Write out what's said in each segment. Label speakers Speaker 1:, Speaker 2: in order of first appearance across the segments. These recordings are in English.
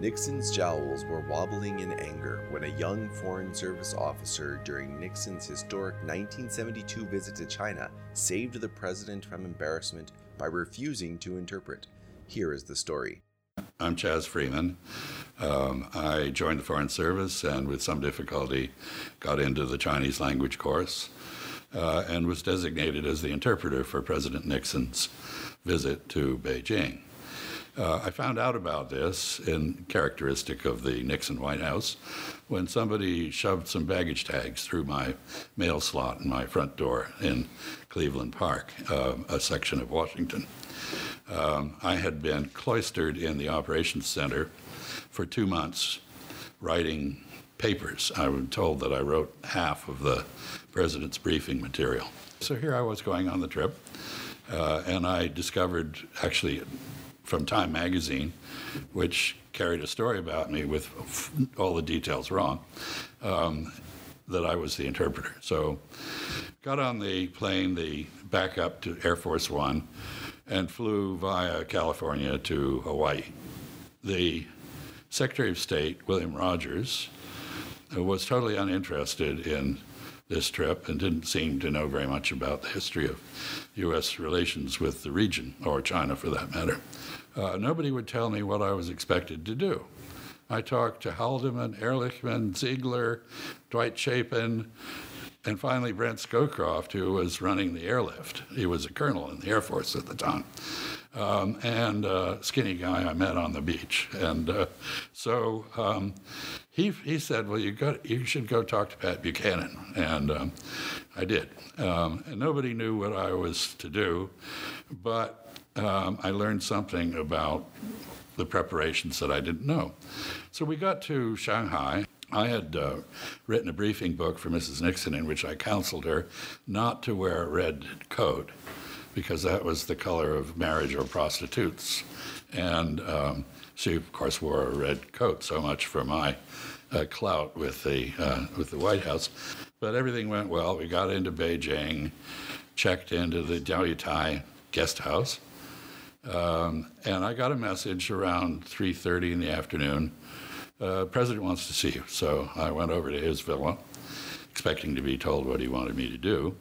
Speaker 1: Nixon's jowls were wobbling in anger when a young Foreign Service officer during Nixon's historic 1972 visit to China saved the president from embarrassment by refusing to interpret. Here is the story.
Speaker 2: I'm Chas Freeman. Um, I joined the Foreign Service and, with some difficulty, got into the Chinese language course uh, and was designated as the interpreter for President Nixon's visit to Beijing. Uh, I found out about this, in characteristic of the Nixon White House, when somebody shoved some baggage tags through my mail slot in my front door in Cleveland Park, uh, a section of Washington. Um, I had been cloistered in the operations center for two months writing papers. I was told that I wrote half of the president's briefing material. So here I was going on the trip, uh, and I discovered actually from Time magazine, which carried a story about me with all the details wrong, um, that I was the interpreter. So got on the plane, the backup to Air Force One, and flew via California to Hawaii. The Secretary of State, William Rogers, was totally uninterested in this trip and didn't seem to know very much about the history of U.S. relations with the region, or China for that matter. Uh, nobody would tell me what I was expected to do. I talked to Haldeman, Ehrlichman, Ziegler, Dwight Chapin, and finally Brent Scowcroft, who was running the airlift. He was a colonel in the Air Force at the time. Um, and a skinny guy I met on the beach. And uh, so um, he, he said, Well, you, got, you should go talk to Pat Buchanan. And um, I did. Um, and nobody knew what I was to do, but um, I learned something about the preparations that I didn't know. So we got to Shanghai. I had uh, written a briefing book for Mrs. Nixon in which I counseled her not to wear a red coat because that was the color of marriage or prostitutes. And um, she, of course, wore a red coat. So much for my uh, clout with the uh, with the White House. But everything went well. We got into Beijing, checked into the Diaoyutai guest house, um, and I got a message around 3:30 in the afternoon. Uh, President wants to see you. So I went over to his villa, expecting to be told what he wanted me to do.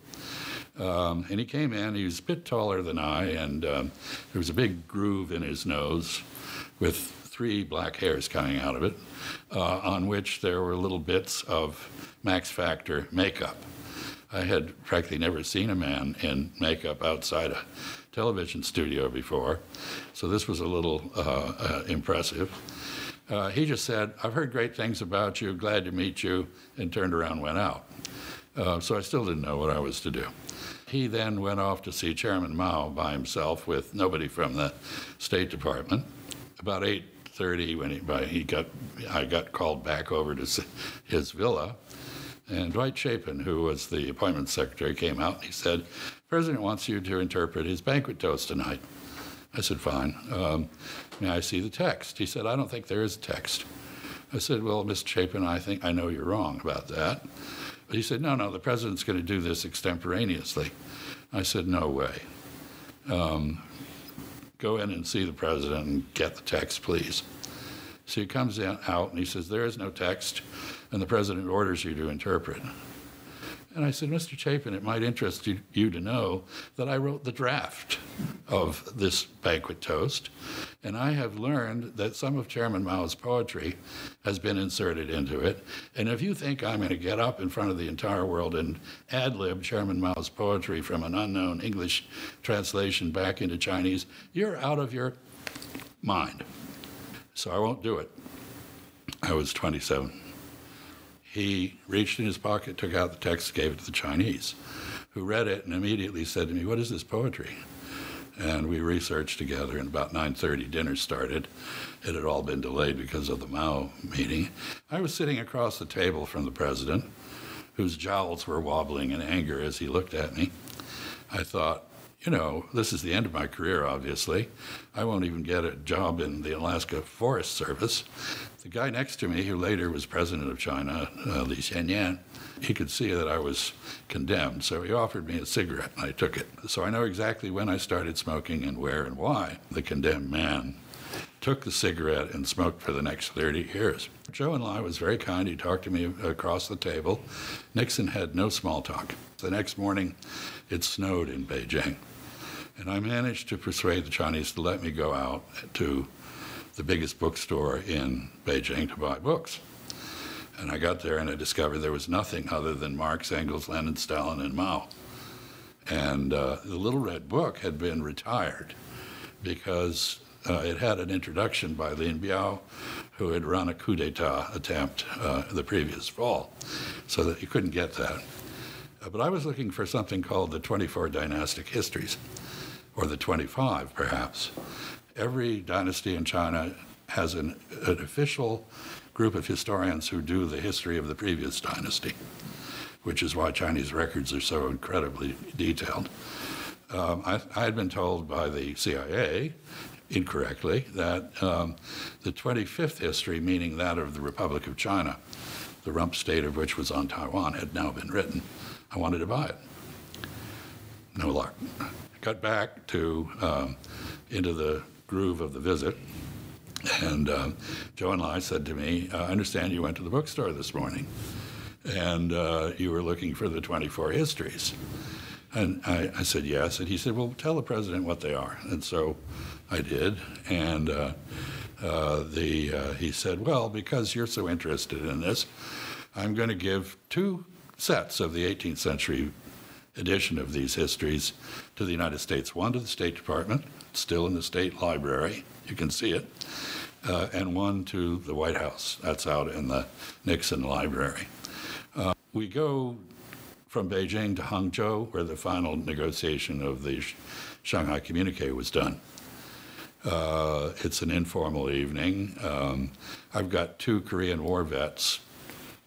Speaker 2: Um, and he came in. He was a bit taller than I, and um, there was a big groove in his nose with three black hairs coming out of it, uh, on which there were little bits of Max Factor makeup. I had practically never seen a man in makeup outside a television studio before, so this was a little uh, uh, impressive. Uh, he just said, I've heard great things about you, glad to meet you, and turned around and went out. Uh, so I still didn't know what I was to do. He then went off to see Chairman Mao by himself with nobody from the State Department. About 8:30, when he, he got, I got called back over to his villa, and Dwight Chapin, who was the appointment secretary, came out and he said, President wants you to interpret his banquet toast tonight. I said, Fine. Um, may I see the text? He said, I don't think there is a text. I said, Well, Mr. Chapin, I think I know you're wrong about that. He said, No, no, the president's going to do this extemporaneously. I said, No way. Um, go in and see the president and get the text, please. So he comes in, out and he says, There is no text and the president orders you to interpret. And I said, Mr. Chapin, it might interest you, you, to know that I wrote the draft of this banquet toast, and I have learned that some of Chairman Mao's poetry has been inserted into it. And if you think I'm going to get up in front of the entire world and ad lib Chairman Mao's poetry from an unknown English translation back into Chinese, you're out of your mind. So I won't do it. I was 27 he reached in his pocket, took out the text, gave it to the Chinese, who read it and immediately said to me, "What is this poetry?" And we researched together. And about 9:30, dinner started. It had all been delayed because of the Mao meeting. I was sitting across the table from the president, whose jowls were wobbling in anger as he looked at me. I thought, you know, this is the end of my career, obviously. I won't even get a job in the Alaska Forest Service. The guy next to me, who later was president of China, uh, Li Xiannian, he could see that I was condemned, so he offered me a cigarette, and I took it. So I know exactly when I started smoking and where and why. The condemned man took the cigarette and smoked for the next 30 years. Zhou Enlai was very kind. He talked to me across the table. Nixon had no small talk. The next morning, it snowed in Beijing. And I managed to persuade the Chinese to let me go out to the biggest bookstore in Beijing to buy books. And I got there and I discovered there was nothing other than Marx, Engels, Lenin, Stalin, and Mao. And uh, the Little Red Book had been retired because uh, it had an introduction by Lin Biao, who had run a coup d'etat attempt uh, the previous fall, so that you couldn't get that. Uh, but I was looking for something called the 24 dynastic histories, or the 25 perhaps. Every dynasty in China has an, an official group of historians who do the history of the previous dynasty, which is why Chinese records are so incredibly detailed. Um, I, I, had been told by the CIA incorrectly that um, the 25th history, meaning that of the Republic of China, the rump state of which was on Taiwan, had now been written. I wanted to buy it. No luck. Got back to um, into the groove of the visit, and um, and I said to me, "I understand you went to the bookstore this morning, and uh, you were looking for the 24 histories." And I, I, said yes, and he said, "Well, tell the president what they are." And so I did, and uh, uh, the uh, he said, "Well, because you're so interested in this, I'm going to give two sets of the 18th century edition of these histories to the United States. One to the State Department, still in the State Library, you can see it, uh, and one to the White House. That's out in the Nixon Library. Uh, we go from Beijing to Hangzhou, where the final negotiation of the Shanghai Communique was done. Uh, it's an informal evening. Um, I've got two Korean War vets,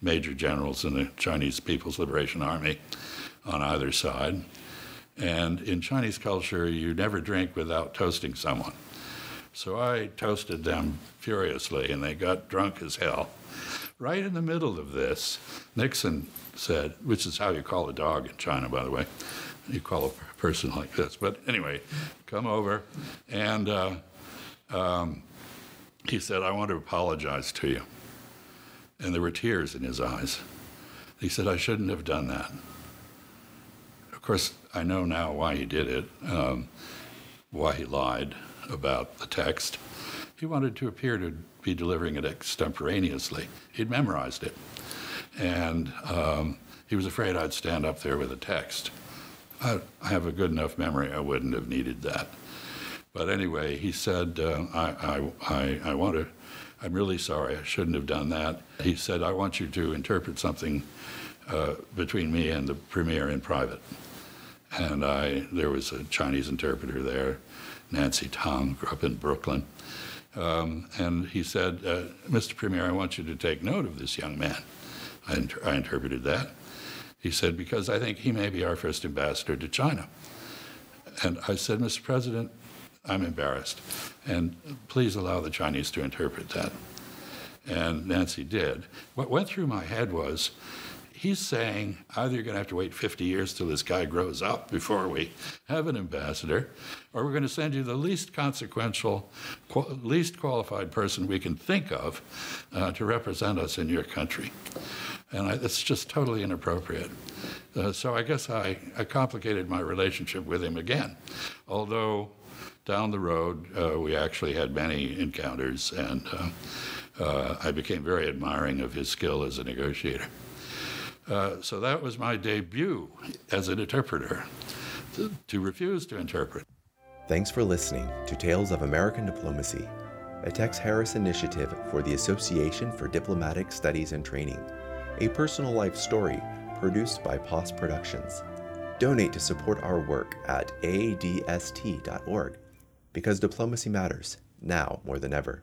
Speaker 2: major generals in the Chinese People's Liberation Army, on either side. And in Chinese culture, you never drink without toasting someone. So I toasted them furiously, and they got drunk as hell. Right in the middle of this, Nixon said, which is how you call a dog in China, by the way you call a person like this. But anyway, come over, and uh, um, he said, I want to apologize to you. And there were tears in his eyes. He said, I shouldn't have done that. Of course, I know now why he did it, um, why he lied about the text. He wanted to appear to be delivering it extemporaneously. He'd memorized it. And um, he was afraid I'd stand up there with a text. I, I have a good enough memory, I wouldn't have needed that. But anyway, he said, uh, I, I, I, want to, I'm really sorry, I shouldn't have done that. He said, I want you to interpret something uh, between me and the premier in private. And I, there was a Chinese interpreter there, Nancy Tang, grew up in Brooklyn. Um, and he said, uh, Mr. Premier, I want you to take note of this young man. I, inter- I interpreted that. He said, because I think he may be our first ambassador to China. And I said, Mr. President, I'm embarrassed. And please allow the Chinese to interpret that. And Nancy did. What went through my head was he's saying either you're going to have to wait 50 years till this guy grows up before we have an ambassador, or we're going to send you the least consequential, least qualified person we can think of uh, to represent us in your country and I, it's just totally inappropriate. Uh, so I guess I, I, complicated my relationship with him again, although down the road uh, we actually had many encounters, and uh, uh I became very admiring of his skill as a negotiator. Uh, so that was my debut as an interpreter, to, to refuse to interpret.
Speaker 1: Thanks for listening to Tales of American Diplomacy, a Tex Harris initiative for the Association for Diplomatic Studies and Training a personal life story produced by POS Productions. Donate to support our work at aadst.org because diplomacy matters now more than ever.